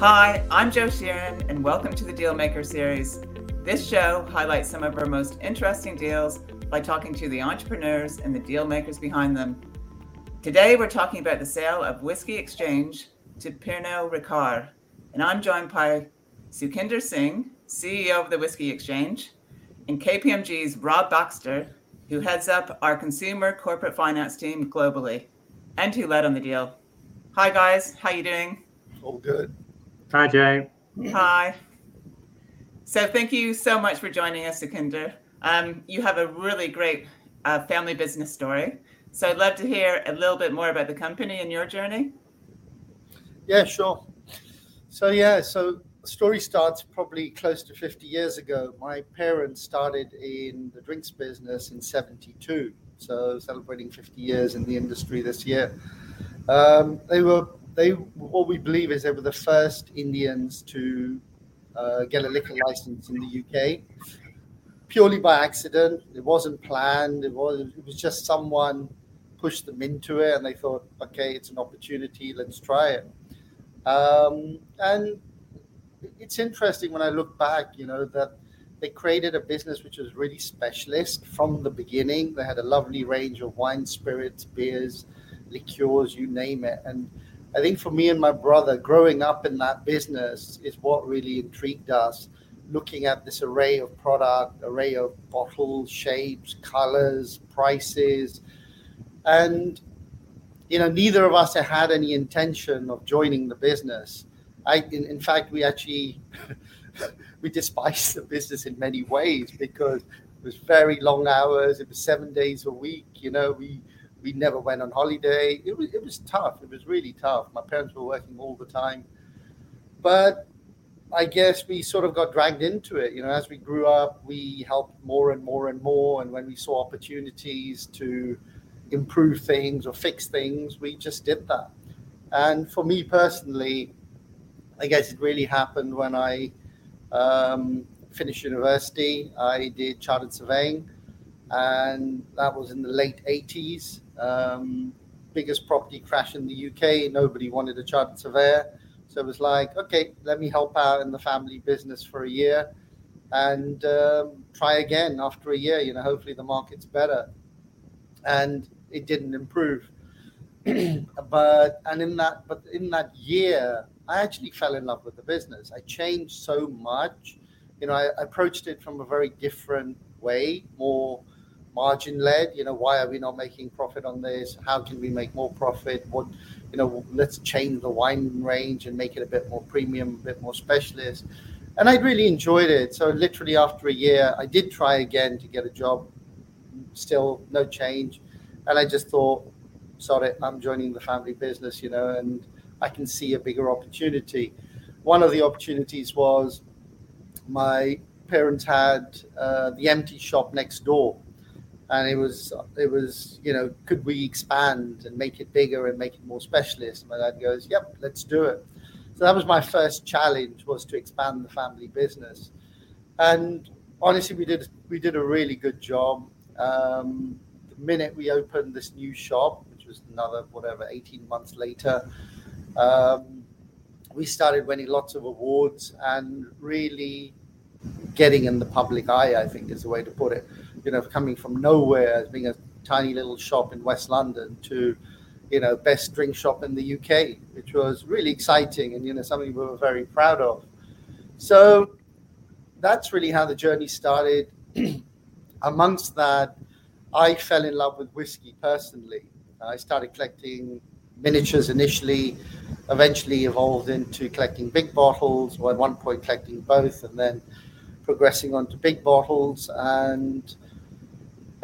Hi, I'm Jo Sheerin, and welcome to the Dealmaker series. This show highlights some of our most interesting deals by talking to the entrepreneurs and the deal makers behind them. Today, we're talking about the sale of Whisky Exchange to Pernod Ricard, and I'm joined by Sukhinder Singh, CEO of the Whisky Exchange, and KPMG's Rob Baxter, who heads up our consumer corporate finance team globally, and who led on the deal. Hi, guys. How you doing? All good. Hi, Jay. Hi. So thank you so much for joining us, Sukhinder. Um, you have a really great uh, family business story. So I'd love to hear a little bit more about the company and your journey. Yeah, sure. So yeah, so the story starts probably close to 50 years ago. My parents started in the drinks business in 72. So celebrating 50 years in the industry this year. Um, they were they what we believe is they were the first Indians to uh, get a liquor license in the UK, purely by accident. It wasn't planned. It was it was just someone pushed them into it, and they thought, okay, it's an opportunity. Let's try it. Um, and it's interesting when I look back, you know, that they created a business which was really specialist from the beginning. They had a lovely range of wine, spirits, beers, liqueurs, you name it, and I think for me and my brother, growing up in that business is what really intrigued us. Looking at this array of product, array of bottles, shapes, colors, prices, and you know, neither of us had any intention of joining the business. I, in, in fact, we actually we despised the business in many ways because it was very long hours. It was seven days a week. You know, we we never went on holiday. It was it was tough. It was really tough. My parents were working all the time, but I guess we sort of got dragged into it. You know, as we grew up, we helped more and more and more, and when we saw opportunities to improve things or fix things, we just did that. And for me personally, I guess it really happened when I um, finished university. I did chartered surveying, and that was in the late 80s. Um, biggest property crash in the UK. Nobody wanted a chartered surveyor. So it was like, okay, let me help out in the family business for a year and um, try again after a year. You know, hopefully the market's better. And it didn't improve. but and in that but in that year, I actually fell in love with the business. I changed so much. You know, I, I approached it from a very different way, more margin led you know why are we not making profit on this? How can we make more profit? What you know let's change the wine range and make it a bit more premium a bit more specialist. And i really enjoyed it. So literally after a year i did try again to get a job. Still no change. And i just thought sorry i'm joining the family business you know and i can see a bigger opportunity. One of the opportunities was my parents had uh, the empty shop next door and it was it was you know could we expand and make it bigger and make it more specialist? My dad goes yep let's do it. So that was my first challenge was to expand the family business. And honestly we did we did a really good job. Um, the minute we opened this new shop which was another whatever 18 months later um, we started winning lots of awards and really getting in the public eye i think is the way to put it you know, coming from nowhere as being a tiny little shop in West London to, you know, best drink shop in the UK, which was really exciting and, you know, something we were very proud of. So that's really how the journey started. Amongst that, I fell in love with whiskey personally. I started collecting miniatures initially, eventually evolved into collecting big bottles, or at one point collecting both, and then progressing on to big bottles. And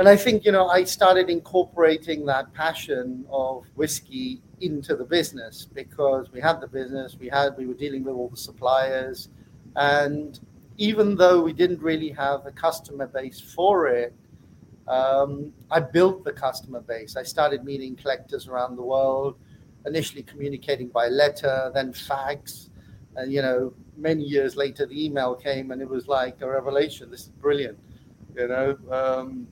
and I think, you know, I started incorporating that passion of whiskey into the business because we had the business, we had, we were dealing with all the suppliers. And even though we didn't really have a customer base for it, um, I built the customer base. I started meeting collectors around the world, initially communicating by letter, then fax. And, you know, many years later, the email came and it was like a revelation. This is brilliant, you know. Um,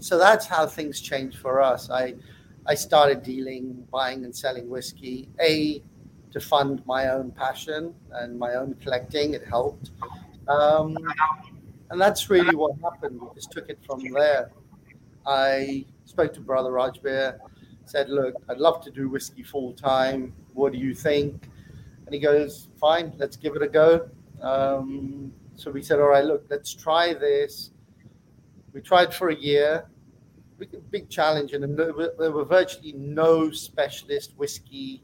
so that's how things changed for us. I I started dealing, buying and selling whiskey. A to fund my own passion and my own collecting. It helped. Um, and that's really what happened. We just took it from there. I spoke to Brother Rajbir, said, Look, I'd love to do whiskey full time. What do you think? And he goes, Fine, let's give it a go. Um, so we said, All right, look, let's try this. We tried for a year. Big, challenge, and there were virtually no specialist whiskey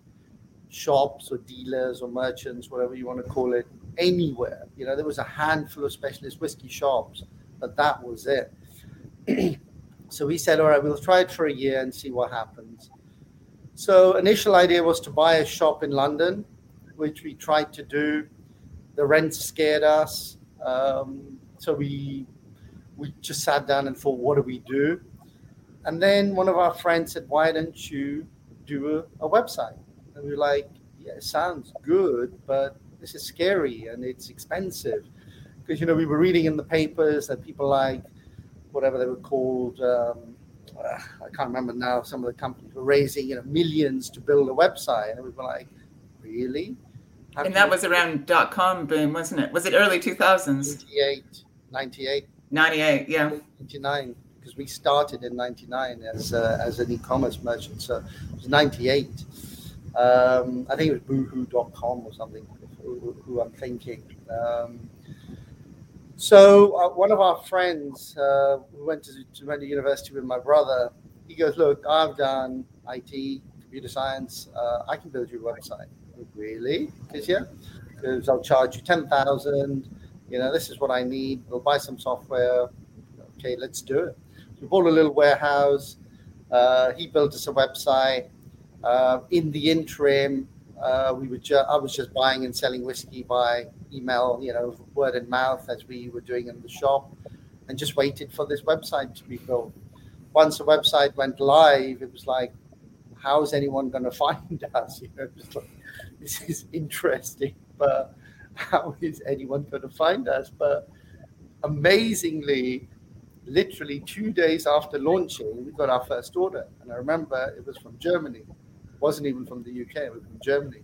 shops or dealers or merchants, whatever you want to call it, anywhere. You know, there was a handful of specialist whiskey shops, but that was it. so we said, all right, we'll try it for a year and see what happens. So initial idea was to buy a shop in London, which we tried to do. The rent scared us, um, so we we just sat down and thought, what do we do? And then one of our friends said, why don't you do a, a website? And we were like, yeah, it sounds good, but this is scary and it's expensive. Because, you know, we were reading in the papers that people like, whatever they were called, um, uh, I can't remember now, some of the companies were raising, you know, millions to build a website. And we were like, really? How and that was around dot com boom, wasn't it? Was it early 2000s? 98, 98. 98, yeah. 99, because we started in 99 as, uh, as an e commerce merchant. So it was 98. Um, I think it was boohoo.com or something, who, who I'm thinking. Um, so uh, one of our friends uh, who went to, to went to university with my brother, he goes, look, I've done IT, computer science. Uh, I can build you a website. Really? Because yeah, because I'll charge you ten thousand. You know, this is what I need. We'll buy some software. Okay, let's do it. We bought a little warehouse. Uh, he built us a website. Uh, in the interim, uh, we were ju- I was just buying and selling whiskey by email, you know, word of mouth as we were doing in the shop, and just waited for this website to be built. Once the website went live, it was like, how's anyone going to find us? You know, like, this is interesting, but how is anyone going to find us? But amazingly, literally two days after launching, we got our first order, and I remember it was from Germany It wasn't even from the UK, it was from Germany.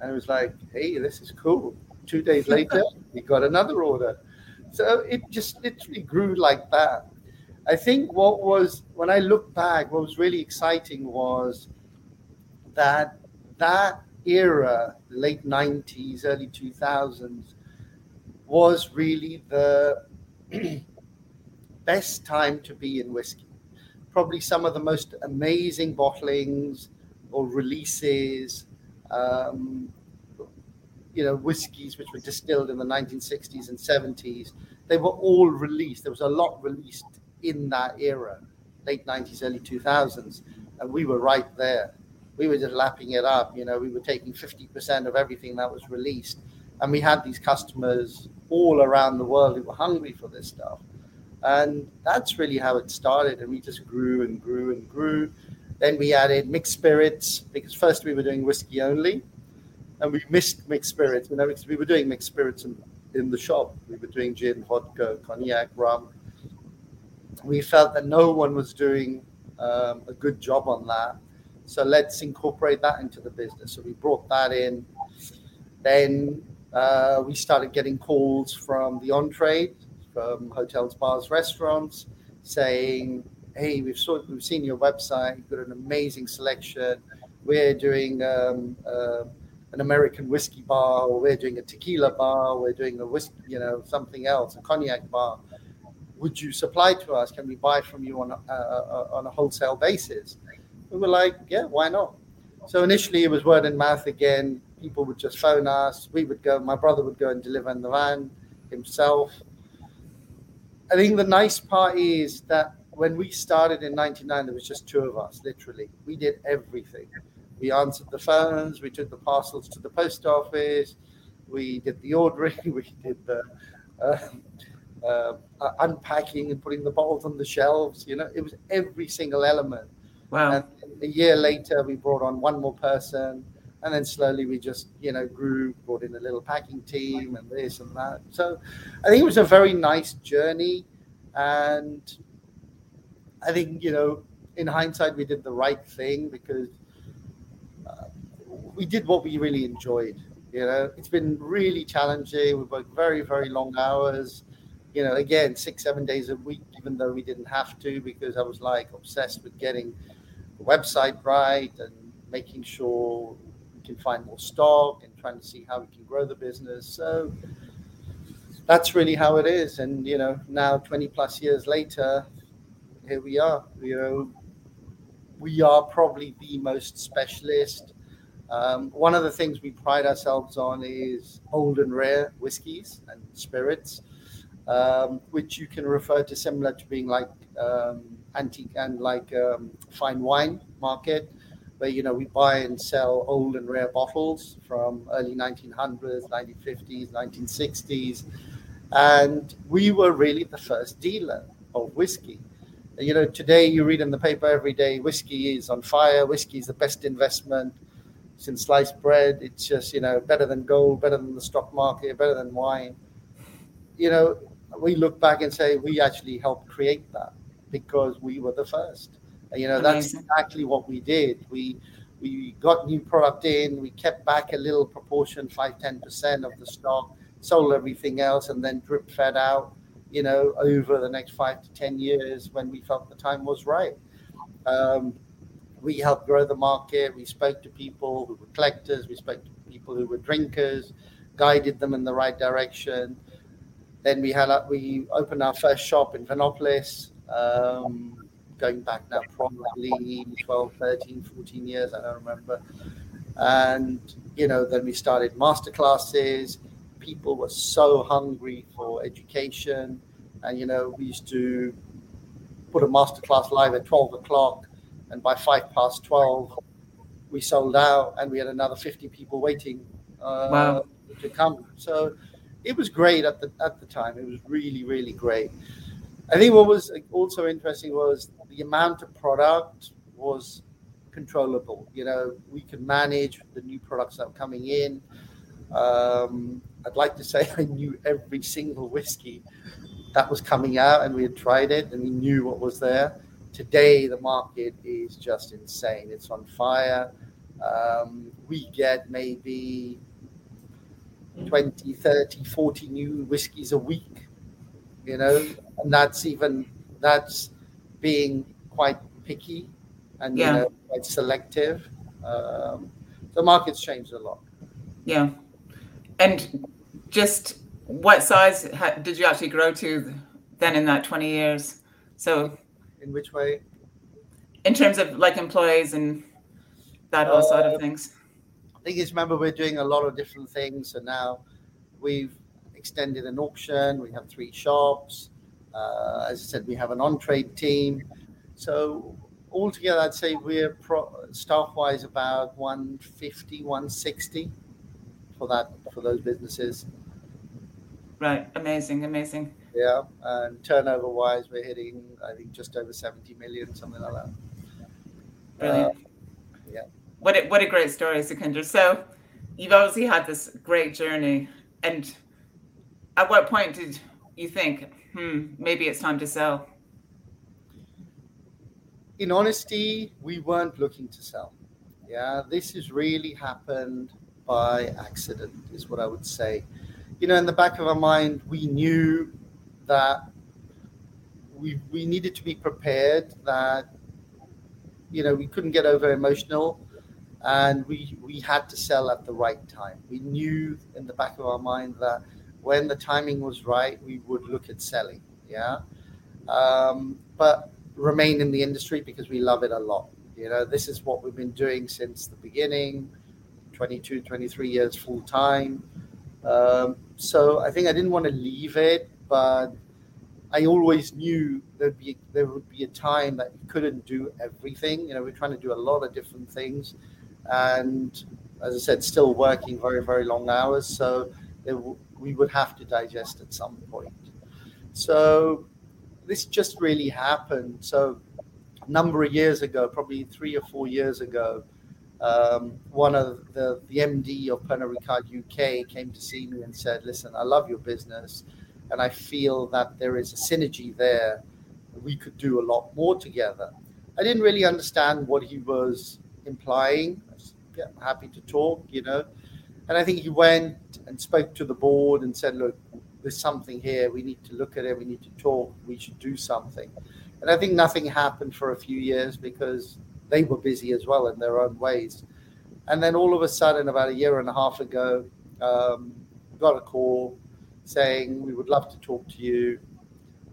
And it was like, hey, this is cool. Two days later, we got another order. So it just literally grew like that. I think what was, when I look back, what was really exciting was that that era, late 90s, early 2000s, was really the best time to be in whiskey. Probably some of the most amazing bottlings, or releases, um, you know, whiskies which were distilled in the 1960s and 70s. They were all released. There was a lot released in that era, late 90s, early 2000s, and we were right there. We were just lapping it up. You know, we were taking 50% of everything that was released, and we had these customers all around the world who were hungry for this stuff. And that's really how it started. And we just grew and grew and grew. Then we added mixed spirits because first we were doing whiskey only, and we missed mixed spirits. You know, we were doing mixed spirits in, in the shop. We were doing gin, vodka, cognac, rum. We felt that no one was doing um, a good job on that, so let's incorporate that into the business. So we brought that in. Then uh, we started getting calls from the on trade, from hotels, bars, restaurants, saying hey, we've saw, we've seen your website. You've got an amazing selection. We're doing um, uh, an American whiskey bar, or we're doing a tequila bar. We're doing a whiskey, you know, something else, a cognac bar. Would you supply to us? Can we buy from you on a, uh, on a wholesale basis? We were like, yeah, why not? So initially it was word and mouth again. People would just phone us. We would go. My brother would go and deliver in the van himself. I think the nice part is that when we started in 99 there was just two of us literally we did everything we answered the phones we took the parcels to the post office we did the ordering we did the uh, uh, unpacking and putting the bottles on the shelves you know it was every single element wow and a year later we brought on one more person and then slowly we just you know grew brought in a little packing team and this and that so i think it was a very nice journey and I think you know, in hindsight, we did the right thing because uh, we did what we really enjoyed. You know, it's been really challenging. We worked very, very long hours. You know, again, six, seven days a week, even though we didn't have to, because I was like obsessed with getting website right and making sure we can find more stock and trying to see how we can grow the business. So that's really how it is. And you know, now 20 plus years later, here we are. You know, we are probably the most specialist um, one of the things we pride ourselves on is old and rare whiskies and spirits, um, which you can refer to similar to being like um, antique and like um, fine wine market, where you know we buy and sell old and rare bottles from early 1900s, 1950s, 1960s, and we were really the first dealer of whiskey you know today you read in the paper every day whiskey is on fire whiskey is the best investment in sliced bread. It's just, you know, better than gold, better than the stock market, better than wine. You know, we look back and say we actually helped create that because we were the first. You know, Amazing. that's exactly what we did. We we got new product in, we kept back a little proportion, 5 10% of the stock, sold everything else, and then drip fed out, you know, over the next five to 10 years when we felt the time was right. Um, we helped grow the market. We spoke to people who were collectors. We spoke to people who were drinkers, guided them in the right direction. Then we had we opened our first shop in Vinopolis, um, going back now probably 12, 13, 14 years. I don't remember. And you know, then we started master classes. People were so hungry for education, and you know, we used to put a master class live at 12 o'clock and by five past 12 we sold out and we had another 50 people waiting uh, wow. to come so it was great at the at the time it was really really great i think what was also interesting was the amount of product was controllable you know we could manage the new products that were coming in um, i'd like to say i knew every single whiskey that was coming out and we had tried it and we knew what was there Today, the market is just insane. It's on fire. Um, we get maybe 20, 30, 40 new whiskies a week, you know, and that's even, that's being quite picky and, yeah. you know, quite selective. Um, the market's changed a lot. Yeah. And just what size did you actually grow to then in that 20 years? So in which way? In terms of like employees and that whole uh, side of things. I think it's remember we're doing a lot of different things. So now we've extended an auction. We have three shops. Uh, as I said, we have an on-trade team. So altogether, I'd say we're pro- staff-wise about 150, 160 for that for those businesses. Right. Amazing. Amazing. Yeah, and turnover wise, we're hitting I think just over seventy million, something like that. Brilliant. Uh, yeah. What a, what a great story, Sukhinder. So, you've obviously had this great journey, and at what point did you think, hmm, maybe it's time to sell? In honesty, we weren't looking to sell. Yeah, this has really happened by accident, is what I would say. You know, in the back of our mind, we knew that we we needed to be prepared that you know we couldn't get over emotional and we we had to sell at the right time we knew in the back of our mind that when the timing was right we would look at selling yeah um, but remain in the industry because we love it a lot you know this is what we've been doing since the beginning 22 23 years full time um, so i think i didn't want to leave it but I always knew there'd be there would be a time that you couldn't do everything. You know, we're trying to do a lot of different things, and as I said, still working very very long hours. So w- we would have to digest at some point. So this just really happened. So a number of years ago, probably three or four years ago, um, one of the, the MD of Pernod Ricard UK came to see me and said, "Listen, I love your business and I feel that there is a synergy there. We could do a lot more together. I didn't really understand what he was implying. yeah, happy to talk, you know. And I think he went and spoke to the board and said, look, there's something here. We need to look at it. We need to talk. We should do something. And I think nothing happened for a few years because they were busy as well in their own ways. And then all of a sudden, about a year and a half ago, um, got a call saying we would love to talk to you.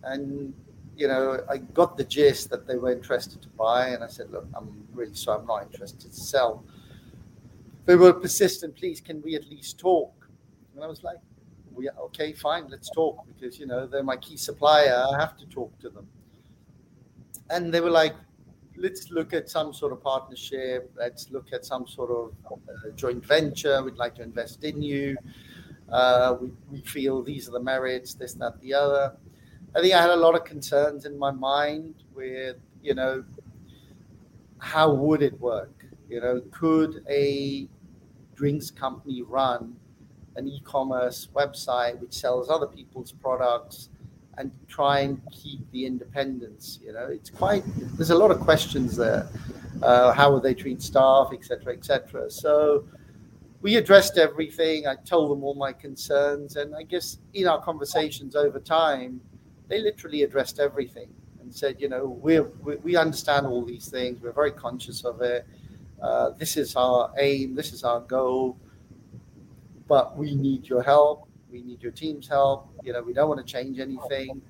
And you know, I got the gist that they were interested to buy, and I said, look, I'm really sorry, I'm not interested to sell. They were persistent. Please, can we at least talk? And I was like, we okay, fine, let's talk because you know they're my key supplier. I have to talk to them. And they were like, let's look at some sort of partnership. Let's look at some sort of uh, joint venture. We'd like to invest in you. Uh, we, we feel these are the merits, this, that, the other. I think I had a lot of concerns in my mind with, you know, how would it work? You know, could a drinks company run an e-commerce website which sells other people's products and try and keep the independence. You know, it's quite there's a lot of questions there. Uh, how would they treat staff, etc., etc. So we addressed everything. I told them all my concerns, and I guess in our conversations over time, they literally addressed everything and said, you know, we we understand all these things. We're very conscious of it. Uh, this is our aim. This is our goal. But we need your help we need your team's help. You know, we don't want to change anything.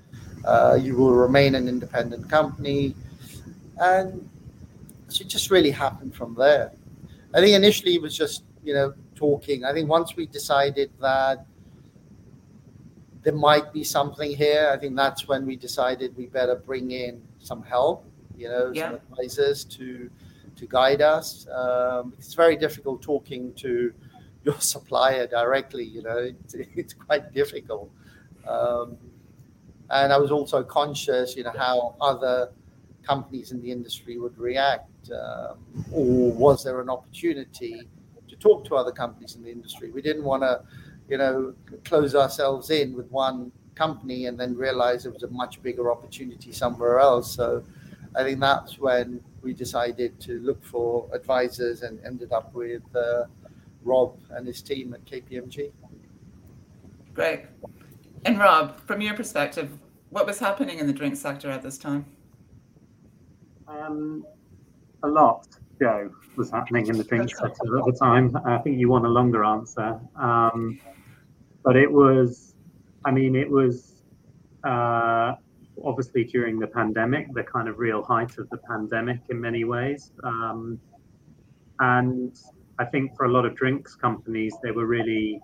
Uh, you will remain an independent company. And so it just really happened from there. I think initially it was just, you know, talking. I think once we decided that there might be something here, I think that's when we decided we better bring in some help, you know, yeah. some advisors to to guide us. Um, it's very difficult talking to your supplier directly. You know, it's, it's quite difficult. Um, and I was also conscious, you know, how other companies in the industry would react, um, or was there an opportunity to talk to other companies in the industry? We didn't want to, you know, close ourselves in with one company and then realize there was a much bigger opportunity somewhere else. So I think that's when we decided to look for advisors and ended up with. Uh, Rob and his team at KPMG. Great. And Rob, from your perspective, what was happening in the drink sector at this time? Um, a lot, Jo, was happening in the drink sector at the time. I think you want a longer answer. Um, but it was, I mean, it was uh, obviously during the pandemic, the kind of real height of the pandemic in many ways. Um, and I think for a lot of drinks companies, they were really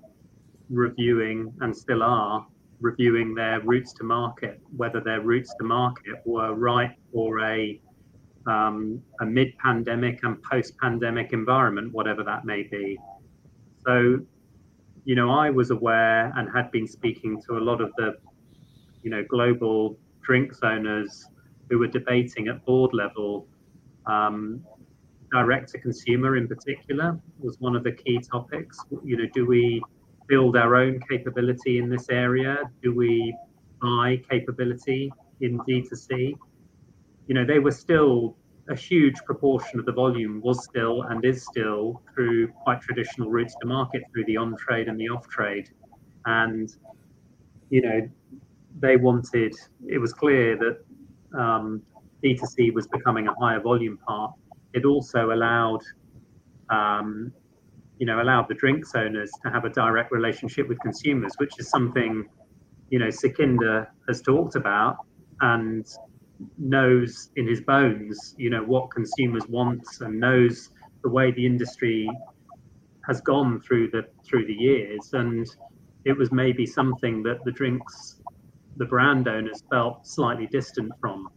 reviewing and still are reviewing their routes to market, whether their routes to market were right for a um, a mid-pandemic and post-pandemic environment, whatever that may be. So, you know, I was aware and had been speaking to a lot of the, you know, global drinks owners who were debating at board level um, direct to consumer in particular was one of the key topics. You know, do we build our own capability in this area? Do we buy capability in D2C? You know, they were still a huge proportion of the volume was still and is still through quite traditional routes to market through the on trade and the off trade. And, you know, they wanted, it was clear that um, D2C was becoming a higher volume part. It also allowed um, you know allowed the drinks owners to have a direct relationship with consumers which is something you know Sukhinder has talked about and knows in his bones you know what consumers want and knows the way the industry has gone through the through the years. And it was maybe something that the drinks the brand owners felt slightly distant from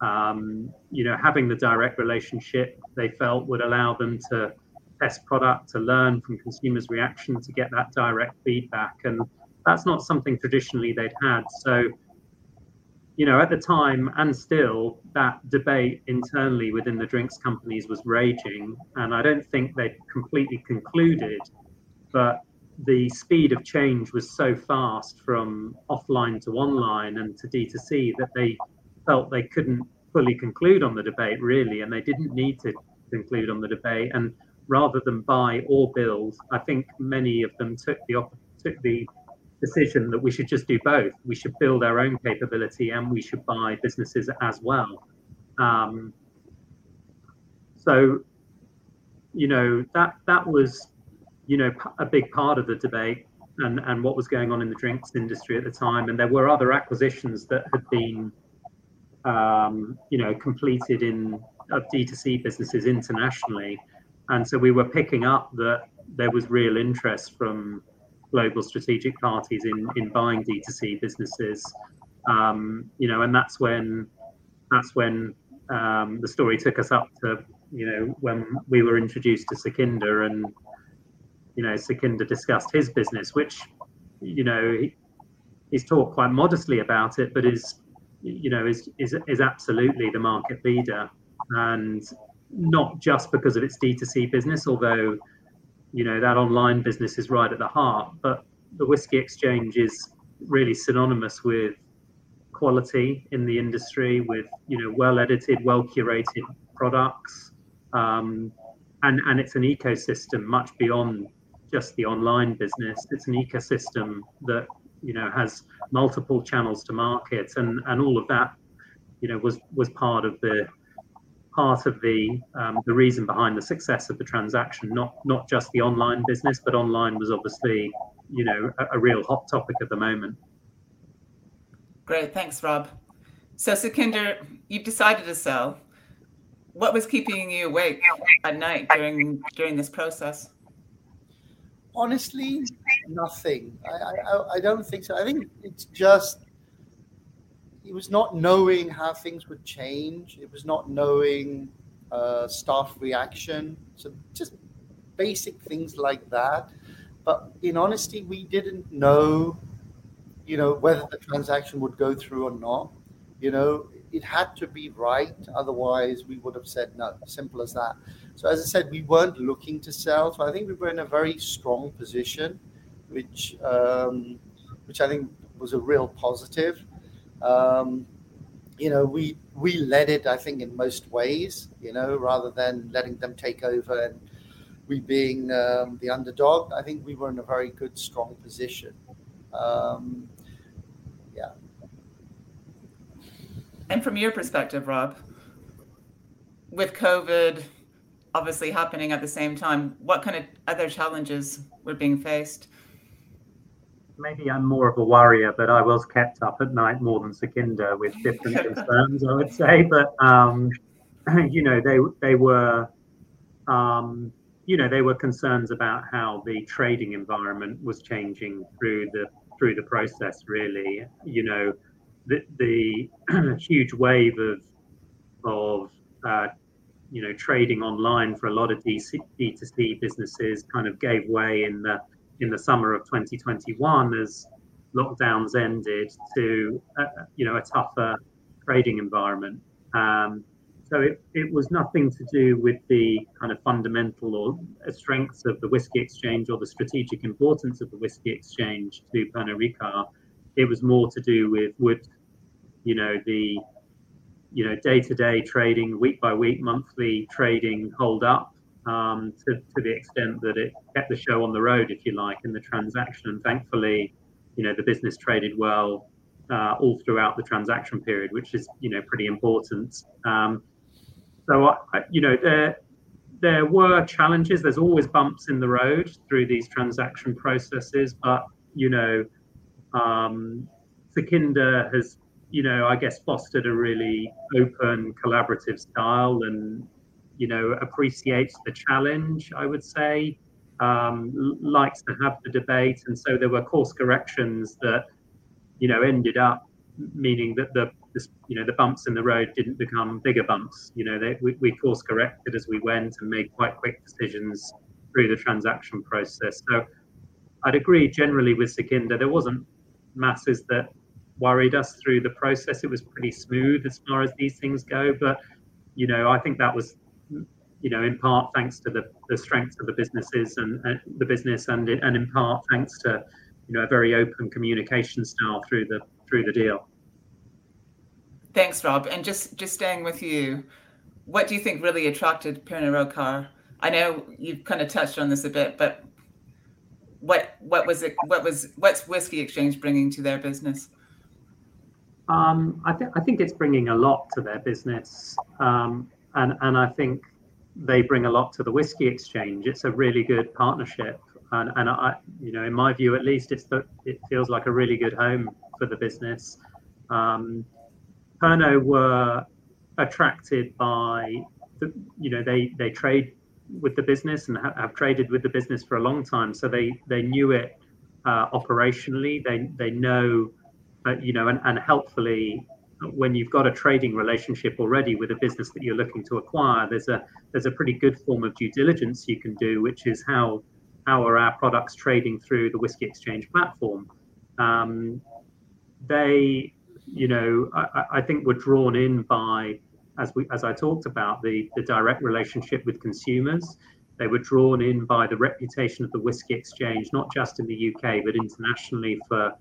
um, you know, having the direct relationship they felt would allow them to test product, to learn from consumers' reaction, to get that direct feedback. And that's not something traditionally they'd had. So, you know, at the time and still, that debate internally within the drinks companies was raging. And I don't think they'd completely concluded, but the speed of change was so fast from offline to online and to D2C that they felt they couldn't fully conclude on the debate, really, and they didn't need to conclude on the debate. And rather than buy or build, I think many of them took the took the decision that we should just do both. We should build our own capability and we should buy businesses as well. Um, so, you know that that was, you know, a big part of the debate and and what was going on in the drinks industry at the time. And there were other acquisitions that had been, um, you know, completed in of D2C businesses internationally, and so we were picking up that there was real interest from global strategic parties in in buying D2C businesses. Um, you know, and that's when that's when um, the story took us up to you know when we were introduced to Sukhinder and you know Sukhinder discussed his business, which you know he, he's talked quite modestly about it, but is you know is is is absolutely the market leader. And not just because of its D2C business, although you know that online business is right at the heart, but the Whisky Exchange is really synonymous with quality in the industry, with you know well edited, well curated products, um, and and it's an ecosystem much beyond just the online business. It's an ecosystem that you know has multiple channels to market, and and all of that you know was was part of the part of the um, the reason behind the success of the transaction. Not not just the online business, but online was obviously you know a, a real hot topic at the moment. Great, thanks, Rob. So Sukhinder, you've decided to sell. What was keeping you awake at night during during this process? Honestly, nothing. I, I, I don't think so. I think it's just it was not knowing how things would change. It was not knowing uh, staff reaction. So just basic things like that. But in honesty, we didn't know, you know, whether the transaction would go through or not. You know, it had to be right. Otherwise, we would have said no. Simple as that. So as I said, we weren't looking to sell. So I think we were in a very strong position, which um, which I think was a real positive. Um, you know, we we led it, I think, in most ways. You know, rather than letting them take over and we being um, the underdog, I think we were in a very good, strong position. Um, yeah. And from your perspective, Rob, with COVID obviously happening at the same time, what kind of other challenges were being faced? maybe I'm more of a worrier, but I was kept up at night more than Sukhinder with different concerns, I would say. But um, you know, they they were, um, you know, they were concerns about how the trading environment was changing through the through the process. Really, you know, the the huge wave of of uh, you know trading online for a lot of D to C businesses kind of gave way in the in the summer of 2021 as lockdowns ended to uh, you know a tougher trading environment. Um, so it, it was nothing to do with the kind of fundamental or strengths of the Whisky Exchange or the strategic importance of the Whisky Exchange to Pernod Ricard. It was more to do with would you know the you know day to day trading, week by week, monthly trading hold up um, to, to the extent that it kept the show on the road, if you like, in the transaction. And thankfully, you know, the business traded well uh, all throughout the transaction period, which is, you know, pretty important. Um, so, I, you know, there there were challenges. There's always bumps in the road through these transaction processes, but you know, um, Sukhinder has, you know, I guess fostered a really open, collaborative style, and you know, appreciates the challenge, I would say, um, likes to have the debate. And so there were course corrections that, you know, ended up meaning that the, the you know, the bumps in the road didn't become bigger bumps. You know, they, we, we course corrected as we went and made quite quick decisions through the transaction process. So I'd agree generally with Sukhinder. There wasn't masses that worried us through the process. It was pretty smooth as far as these things go. But you know, I think that was you know, in part thanks to the, the strength of the businesses and the business, and and in part thanks to you know a very open communication style through the through the deal. Thanks, Rob. And just just staying with you, what do you think really attracted Pernod Ricard I know you've kind of touched on this a bit, but what what was it? What was what's Whisky Exchange bringing to their business? Um, I think I think it's bringing a lot to their business, um, and and I think they bring a lot to the Whisky Exchange. It's a really good partnership, and and I, you know, in my view at least, it's the it feels like a really good home for the business. Um, Pernod were attracted by the, you know, they they trade with the business and ha- have traded with the business for a long time, so they they knew it uh, operationally. They they know, uh, you know, and, and helpfully when you've got a trading relationship already with a business that you're looking to acquire, there's a there's a pretty good form of due diligence you can do, which is how how are our products trading through the Whisky Exchange platform. Um, they, you know, I, I, think were drawn in by as we as I talked about the the direct relationship with consumers. They were drawn in by the reputation of the Whisky Exchange, not just in the UK but internationally for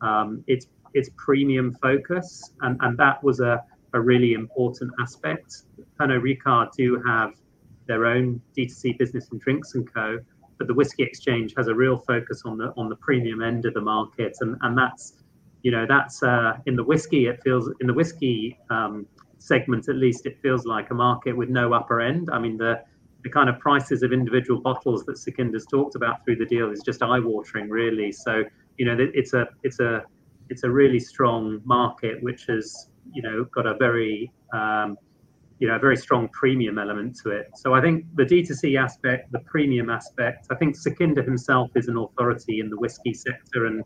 um, its its premium focus, and, and that was a, a really important aspect. Pernod Ricard do have their own D2C business in Drinks and Co, but the Whisky Exchange has a real focus on the on the premium end of the market, and and that's you know that's uh, in the whiskey it feels in the whiskey um, segment at least it feels like a market with no upper end. I mean the the kind of prices of individual bottles that Sukhinder's talked about through the deal is just eye-watering, really. So you know it's a it's a it's a really strong market which has you know got a very um, you know a very strong premium element to it. So I think the D2C aspect, the premium aspect, I think Sukhinder himself is an authority in the whiskey sector, and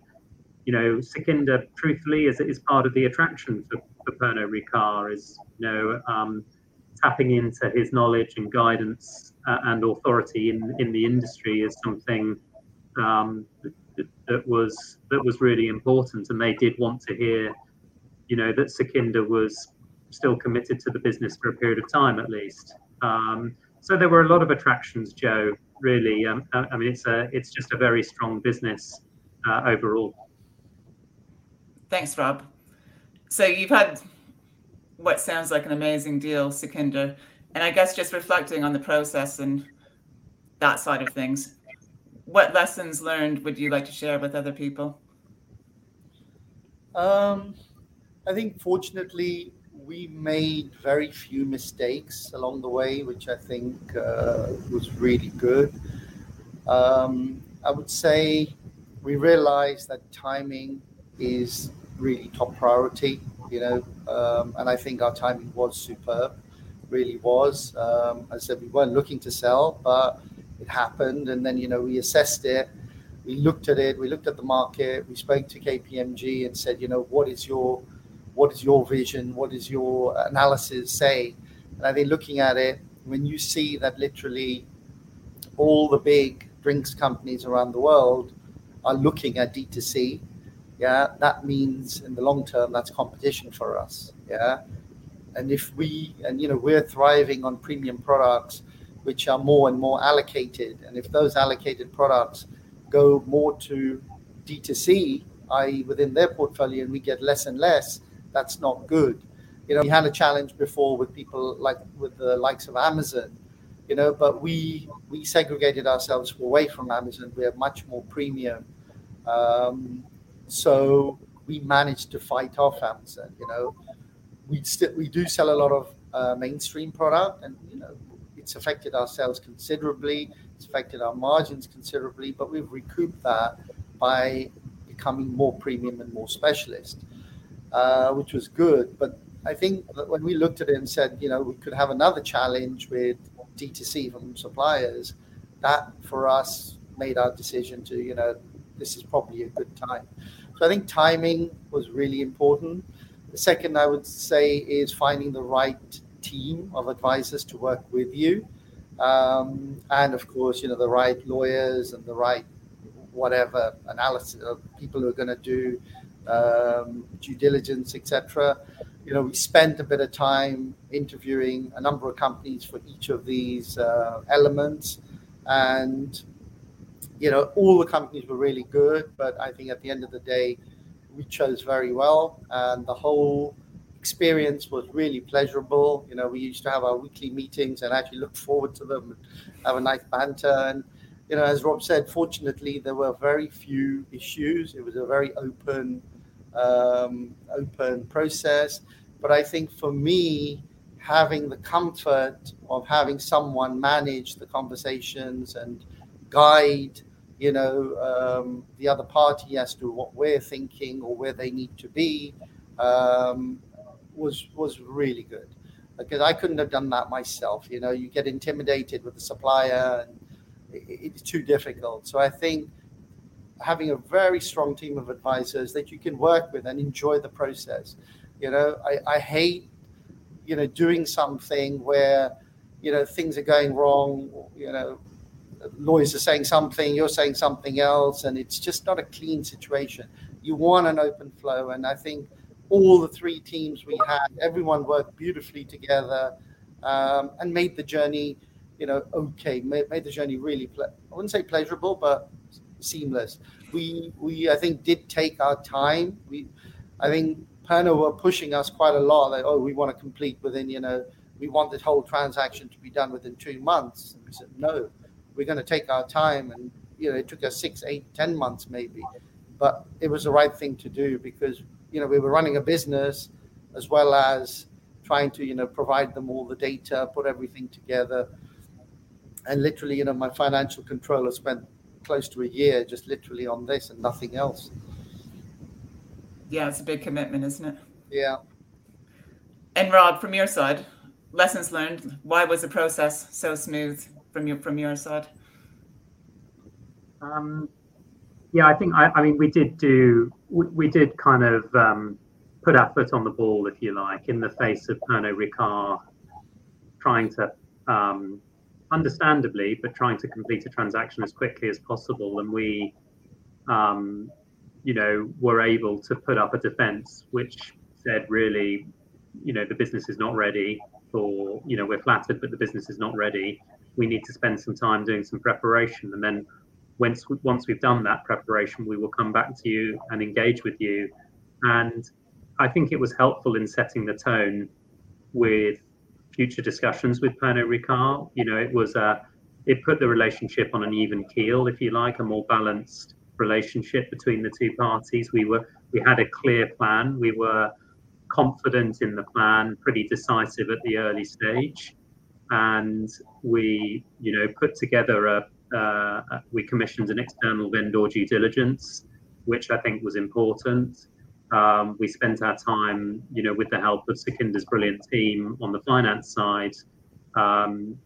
you know Sukhinder, truthfully, is is part of the attraction for, for Pernod Ricard is you know um, tapping into his knowledge and guidance uh, and authority in in the industry is something um, that was that was really important, and they did want to hear, you know, that Sukhinder was still committed to the business for a period of time at least. Um, so there were a lot of attractions, Jo. Really, um, I mean, it's a it's just a very strong business uh, overall. Thanks, Rob. So you've had what sounds like an amazing deal, Sukhinder, and I guess just reflecting on the process and that side of things what lessons learned would you like to share with other people? Um, I think fortunately we made very few mistakes along the way, which I think uh, was really good. Um, I would say we realized that timing is really top priority, you know, um, and I think our timing was superb, really was. Um, I said, we weren't looking to sell, but it happened, and then you know we assessed it. We looked at it. We looked at the market. We spoke to KPMG and said, you know, what is your what is your vision? What is your analysis say? And I think looking at it, when you see that literally all the big drinks companies around the world are looking at D2C, yeah, that means in the long term that's competition for us. Yeah. And if we and you know we're thriving on premium products, which are more and more allocated. And if those allocated products go more to D2C, i.e., within their portfolio, and we get less and less, that's not good. You know, we had a challenge before with people like with the likes of Amazon, you know, but we we segregated ourselves away from Amazon. We are much more premium. Um, so we managed to fight off Amazon. You know, we still we do sell a lot of uh, mainstream product, and you know it's affected our sales considerably. It's affected our margins considerably, but we've recouped that by becoming more premium and more specialist, uh, which was good. But I think that when we looked at it and said, you know, we could have another challenge with D2C from suppliers, that for us made our decision to, you know, this is probably a good time. So I think timing was really important. The second I would say is finding the right team of advisors to work with you. Um, and of course, you know, the right lawyers and the right whatever analysis of people who are going to do um, due diligence, etc. You know, we spent a bit of time interviewing a number of companies for each of these uh, elements, and you know, all the companies were really good. But I think at the end of the day, we chose very well, and the whole experience was really pleasurable. You know, we used to have our weekly meetings and actually look forward to them and have a nice banter. And, you know, as Rob said, fortunately, there were very few issues. It was a very open, um, open process. But I think for me, having the comfort of having someone manage the conversations and guide you know um, the other party as to what we're thinking or where they need to be um, was was really good because I couldn't have done that myself. You know, you get intimidated with the supplier, and it's too difficult. So I think having a very strong team of advisors that you can work with and enjoy the process. You know, I, I hate you know doing something where you know things are going wrong. You know, lawyers are saying something, you're saying something else, and it's just not a clean situation. You want an open flow, and I think all the three teams we had, everyone worked beautifully together um, and made the journey, you know, okay, made, made the journey really, ple- I wouldn't say pleasurable, but seamless. We, we, I think, did take our time. We, I think Pernod were pushing us quite a lot. Like, oh, we want to complete within, you know, we want this whole transaction to be done within two months. And we said, no, we're going to take our time. And, you know, it took us six, eight, ten months maybe. But it was the right thing to do because you know, we were running a business as well as trying to, you know, provide them all the data, put everything together. And literally, you know, my financial controller spent close to a year just literally on this and nothing else. Yeah, it's a big commitment, isn't it? Yeah. And Rob, from your side, lessons learned. Why was the process so smooth from your from your side? Um, yeah, I think I, I mean we did do we, we did kind of um, put our foot on the ball, if you like, in the face of Pernod Ricard trying to, um, understandably, but trying to complete a transaction as quickly as possible, and we, um, you know, were able to put up a defence which said really, you know, the business is not ready for, you know, we're flattered, but the business is not ready. We need to spend some time doing some preparation, and then once once we've done that preparation, we will come back to you and engage with you. And I think it was helpful in setting the tone with future discussions with Pernod Ricard. You know, it was a it put the relationship on an even keel, if you like, a more balanced relationship between the two parties. We were we had a clear plan. We were confident in the plan, pretty decisive at the early stage, and we you know put together a uh, we commissioned an external vendor due diligence, which I think was important. Um, we spent our time, you know, with the help of Sukhinder's brilliant team on the finance side, um,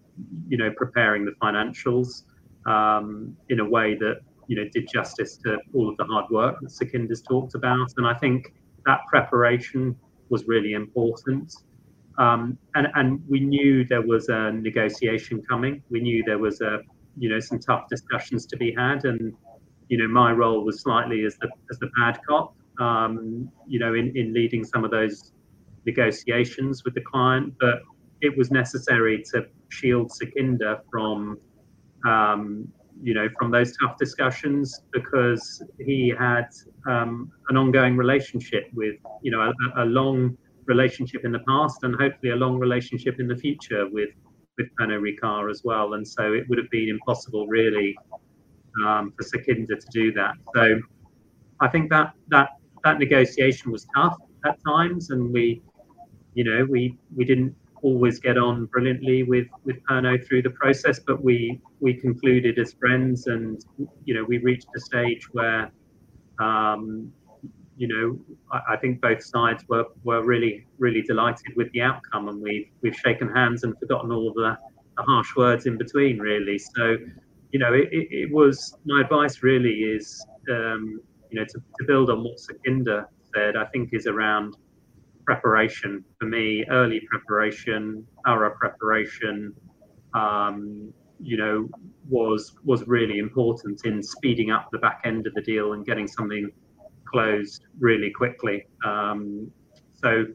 you know, preparing the financials um, in a way that, you know, did justice to all of the hard work that Sukhinder's talked about. And I think that preparation was really important. Um, and, and we knew there was a negotiation coming. We knew there was a you know some tough discussions to be had, and you know my role was slightly as the as the bad cop, um, you know, in in leading some of those negotiations with the client, but it was necessary to shield Sukhinder from um, you know from those tough discussions because he had um, an ongoing relationship with you know a, a long relationship in the past and hopefully a long relationship in the future with with Pernod Ricard as well, and so it would have been impossible really um, for Sukhinder to do that. So I think that that that negotiation was tough at times, and we, you know, we we didn't always get on brilliantly with with Pernod through the process, but we we concluded as friends, and you know, we reached a stage where. Um, you know, I, I, think both sides were, were really, really delighted with the outcome, and we've we've shaken hands and forgotten all the, the harsh words in between, really. So, you know, it, it, it was my advice really is, um, you know, to, to build on what Sukhinder said. I think is around preparation for me, early preparation, thorough preparation. Um, you know, was was really important in speeding up the back end of the deal and getting something closed really quickly. Um, so,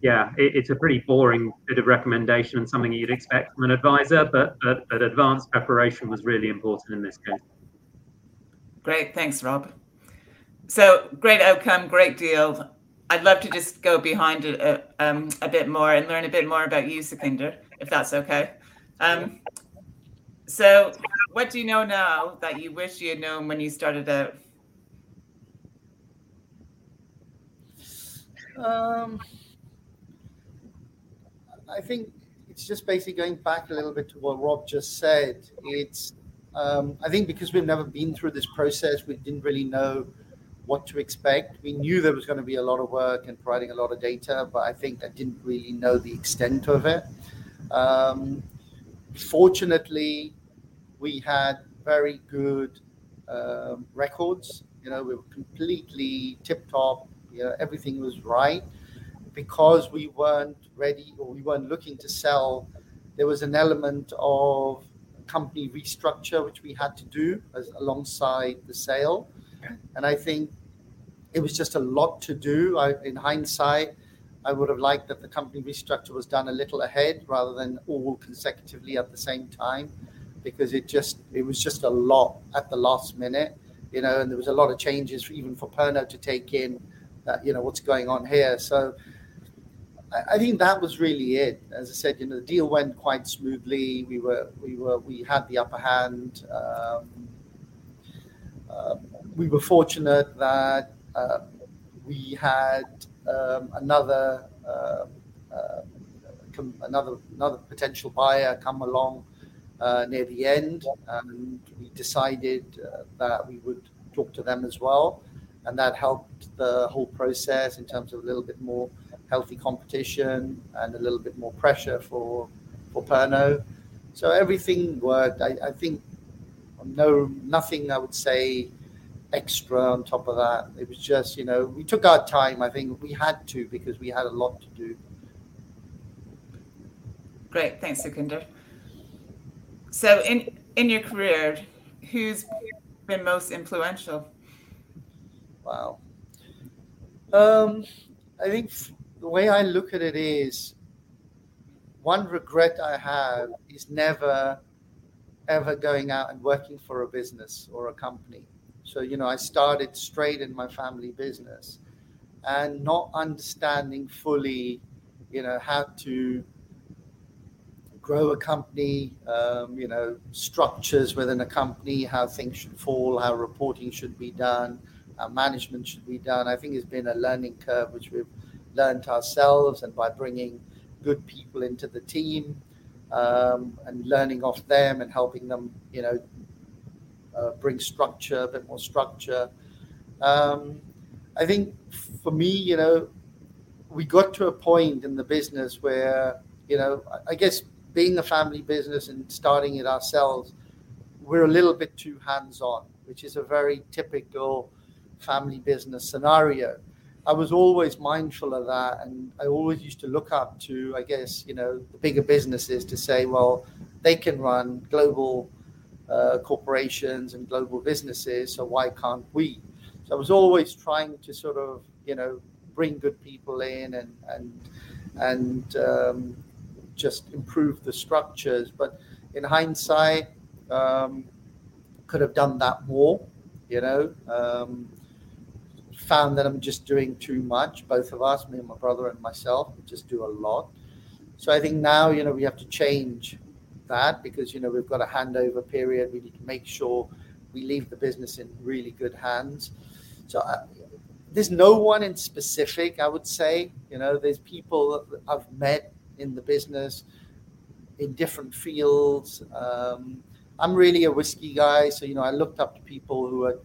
yeah, it, it's a pretty boring bit of recommendation and something you'd expect from an advisor, but, but, but advanced preparation was really important in this case. Great, thanks, Rob. So, great outcome, great deal. I'd love to just go behind it a, um, a bit more and learn a bit more about you, Sukhinder, if that's okay. Um, so, what do you know now that you wish you had known when you started out? Um, I think it's just basically going back a little bit to what Rob just said. It's um, I think because we've never been through this process, we didn't really know what to expect. We knew there was going to be a lot of work and providing a lot of data, but I think I didn't really know the extent of it. Um, fortunately, we had very good um, records. You know, we were completely tip top. You know, everything was right because we weren't ready or we weren't looking to sell, there was an element of company restructure which we had to do as alongside the sale. And I think it was just a lot to do. I, in hindsight, I would have liked that the company restructure was done a little ahead rather than all consecutively at the same time, because it just it was just a lot at the last minute, you know, and there was a lot of changes even for Pernod to take in, that you know what's going on here. So I think that was really it. As I said, you know, the deal went quite smoothly. We were, we were, we had the upper hand. Um, uh, we were fortunate that uh, we had um, another, uh, uh another, another potential buyer come along uh, near the end, and we decided uh, that we would talk to them as well, and that helped the whole process in terms of a little bit more healthy competition and a little bit more pressure for for Pernod. So everything worked. I, I think no nothing I would say extra on top of that. It was just, you know, we took our time. I think we had to because we had a lot to do. Great, thanks, Sukhinder. So in in your career, who's been most influential? Wow. Um, I think the way I look at it is one regret I have is never ever going out and working for a business or a company. So, you know, I started straight in my family business and not understanding fully, you know, how to grow a company, um, you know, structures within a company, how things should fall, how reporting should be done, management should be done. I think it's been a learning curve which we've learned ourselves and by bringing good people into the team um, and learning off them and helping them, you know, uh, bring structure, a bit more structure. Um, I think for me, you know, we got to a point in the business where, you know, I guess being a family business and starting it ourselves, we're a little bit too hands on, which is a very typical family business scenario. I was always mindful of that, and I always used to look up to, I guess, you know, the bigger businesses to say, well, they can run global uh, corporations and global businesses, so why can't we? So I was always trying to sort of, you know, bring good people in and and and um, just improve the structures. But in hindsight, um, could have done that more, you know. Um, found that I'm just doing too much. Both of us, me and my brother and myself, we just do a lot. So I think now, you know, we have to change that because, you know, we've got a handover period. We need to make sure we leave the business in really good hands. So uh, there's no one in specific, I would say. You know, there's people I've met in the business in different fields. Um, I'm really a whiskey guy, so you know I looked up to people who are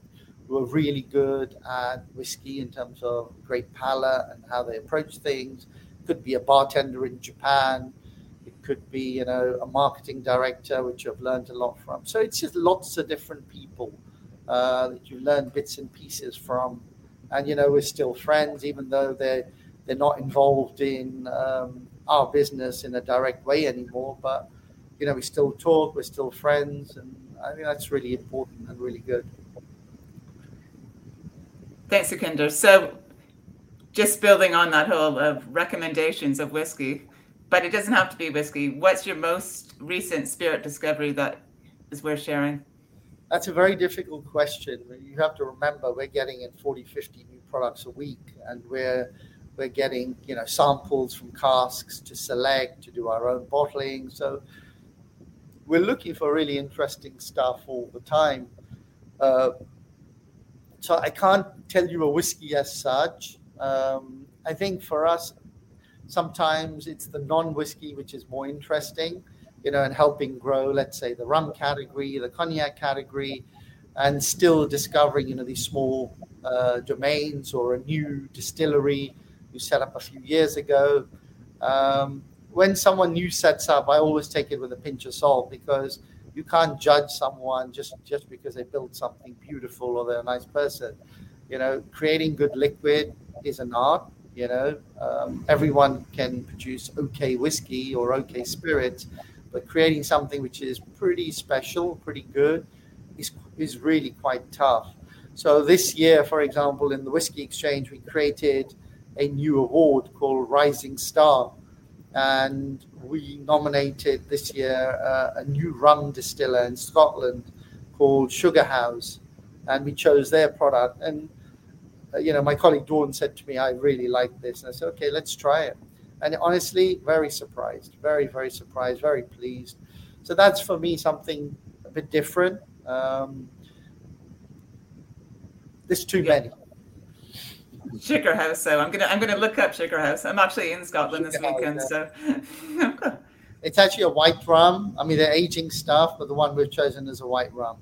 who are really good at whiskey in terms of great palate and how they approach things. Could be a bartender in Japan. It could be, you know, a marketing director, which I've learned a lot from. So it's just lots of different people uh, that you learn bits and pieces from. And you know, we're still friends, even though they're they're not involved in um, our business in a direct way anymore. But you know, we still talk. We're still friends, and I think that's really important and really good. Thanks, Sukhinder. So, just building on that whole of recommendations of whiskey, but it doesn't have to be whiskey. What's your most recent spirit discovery that is worth sharing? That's a very difficult question. You have to remember we're getting in 40, 50 new products a week, and we're we're getting you know samples from casks to select to do our own bottling. So we're looking for really interesting stuff all the time. Uh, so I can't tell you a whiskey as such. Um, I think for us, sometimes it's the non-whiskey which is more interesting, you know, and helping grow, let's say, the rum category, the cognac category, and still discovering, you know, these small uh, domains or a new distillery you set up a few years ago. Um, when someone new sets up, I always take it with a pinch of salt because you can't judge someone just just because they built something beautiful or they're a nice person. You know, creating good liquid is an art. You know, um, everyone can produce okay whiskey or okay spirits, but creating something which is pretty special, pretty good, is is really quite tough. So this year, for example, in the Whisky Exchange, we created a new award called Rising Star, and we nominated this year uh, a new rum distiller in Scotland called Sugar House, and we chose their product. And uh, you know, my colleague Dawn said to me, "I really like this," and I said, "Okay, let's try it." And honestly, very surprised, very very surprised, very pleased. So that's for me something a bit different. Um, there's too many. Sugar House. So I'm gonna I'm gonna look up Sugar House. I'm actually in Scotland this weekend, so it's actually a white rum. I mean, they're aging stuff, but the one we've chosen is a white rum.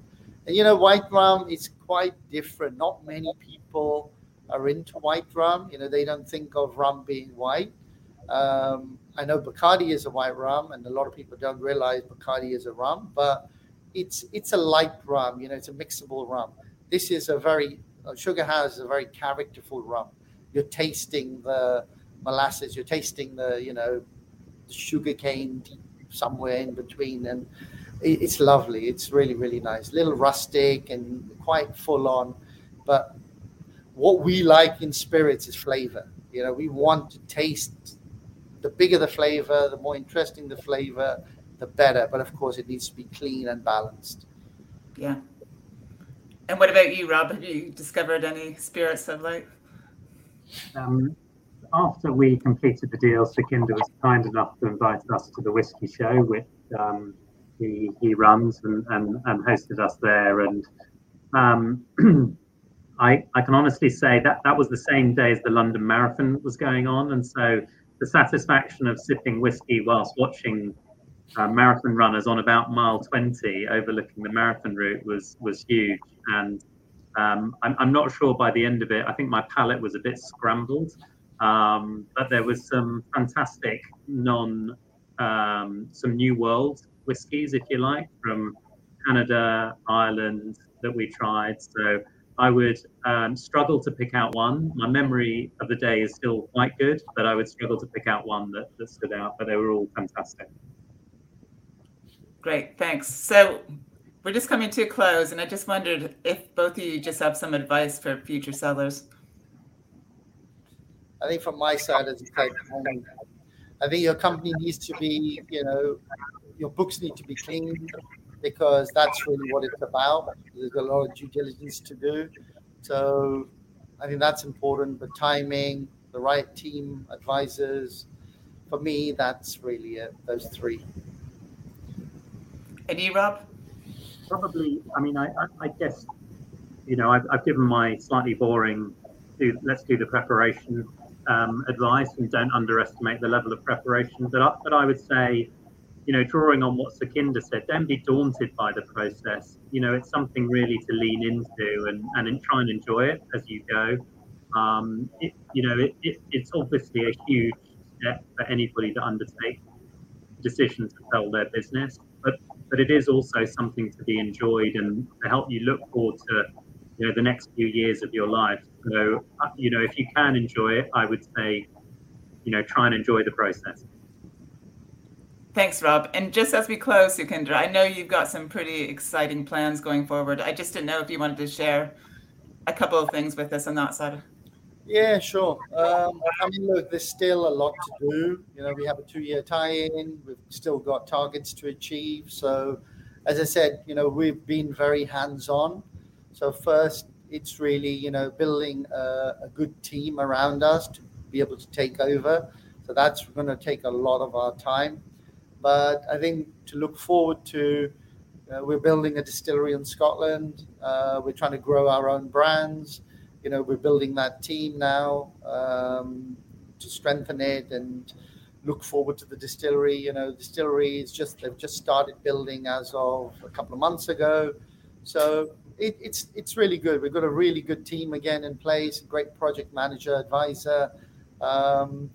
And you know, white rum is quite different. Not many people are into white rum. You know, they don't think of rum being white. Um, I know Bacardi is a white rum, and a lot of people don't realize Bacardi is a rum, but it's it's a light rum. You know, it's a mixable rum. This is a very Uh, sugar House is a very characterful rum. You're tasting the molasses, you're tasting the, you know, sugar cane somewhere in between. And it's lovely. It's really, really nice. Little rustic and quite full on. But what we like in spirits is flavor. You know, we want to taste the bigger the flavor, the more interesting the flavor, the better. But of course, it needs to be clean and balanced. Yeah. And what about you, Rob? Have you discovered any spirits of light? Um, after we completed the deal, Sukhinder was kind enough to invite us to the whiskey show, which um, he, he runs and, and, and hosted us there. And um, I, I can honestly say that that was the same day as the London Marathon was going on. And so the satisfaction of sipping whiskey whilst watching uh, marathon runners on about mile 20 overlooking the marathon route was was huge and um, I'm, I'm, not sure by the end of it i think my palate was a bit scrambled um, but there was some fantastic non um, some new world whiskies if you like from canada ireland that we tried so I would um, struggle to pick out one. My memory of the day is still quite good, but I would struggle to pick out one that, that stood out. But they were all fantastic. Great, thanks. So we're just coming to a close, and I just wondered if both of you just have some advice for future sellers. I think from my side, as said, um, I think your company needs to be, you know, your books need to be clean because that's really what it's about. There's a lot of due diligence to do. So I think that's important. The timing, the right team, advisors. For me, that's really it, those three. And you, Rob? Probably. I mean, I, I, guess, you know, I've, I've, given my slightly boring, do, let's do the preparation um, advice and don't underestimate the level of preparation. But I, but I would say, you know, drawing on what Sukhinder said, don't be daunted by the process. You know, it's something really to lean into and, and try and enjoy it as you go. Um, it, you know, it, it, it's obviously a huge step for anybody to undertake decisions to sell their business, but but it is also something to be enjoyed and to help you look forward to you know the next few years of your life. So uh, you know if you can enjoy it, I would say you know try and enjoy the process. Thanks, Rob. And just as we close, Sukhinder, I know you've got some pretty exciting plans going forward. I just didn't know if you wanted to share a couple of things with us on that side. Yeah, sure. Um, I mean, look, there's still a lot to do. You know, we have a two-year tie-in. We've still got targets to achieve. So, as I said, you know, we've been very hands-on. So first, it's really you know building a, a good team around us to be able to take over. So that's going to take a lot of our time. But I think to look forward to, uh, we're building a distillery in Scotland. Uh, we're trying to grow our own brands. You know, we're building that team now um, to strengthen it and look forward to the distillery. You know, distillery is just they've just started building as of a couple of months ago. So it, it's it's really good. We've got a really good team again in place, great project manager, advisor. Um,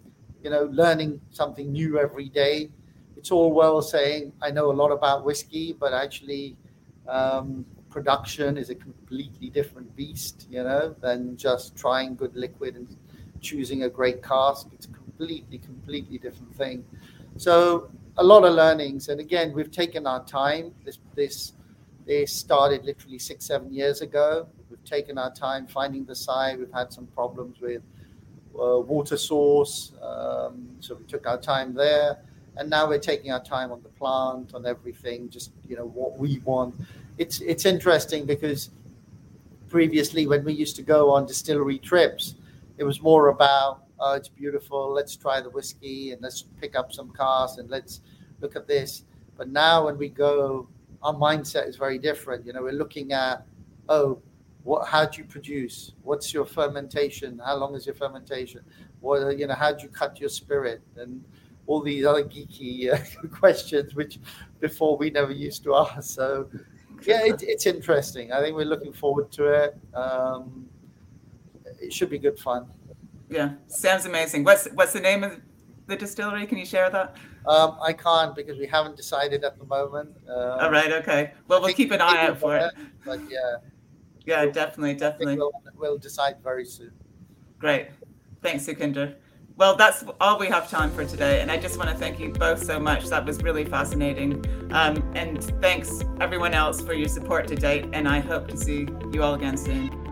you know, learning something new every day. It's all well saying I know a lot about whiskey, but actually, um, production is a completely different beast. You know, than just trying good liquid and choosing a great cask. It's a completely, completely different thing. So a lot of learnings, and again, we've taken our time. This this they started literally six, seven years ago. We've taken our time finding the site. We've had some problems with uh, water source, um, so we took our time there. And now we're taking our time on the plant, on everything, just you know what we want. It's it's interesting because previously when we used to go on distillery trips, it was more about oh, it's beautiful. Let's try the whiskey and let's pick up some cars and let's look at this. But now when we go our mindset is very different. You know, we're looking at, oh, what, how do you produce? What's your fermentation? How long is your fermentation? What, you know, how do you cut your spirit? And all these other geeky uh, questions, which before we never used to ask. So, yeah, it, it's interesting. I think we're looking forward to it. Um, it should be good fun. Yeah, sounds amazing. What's what's the name of the distillery? Can you share that? Um, I can't because we haven't decided at the moment. Uh, All right. Okay. Well, we'll keep an eye out for it. But yeah. Yeah, we'll, definitely, definitely. We'll, we'll, decide very soon. Great. Thanks, Sukhinder. Well, that's all we have time for today. And I just want to thank you both so much. That was really fascinating. Um, and thanks, everyone else, for your support to date. And I hope to see you all again soon.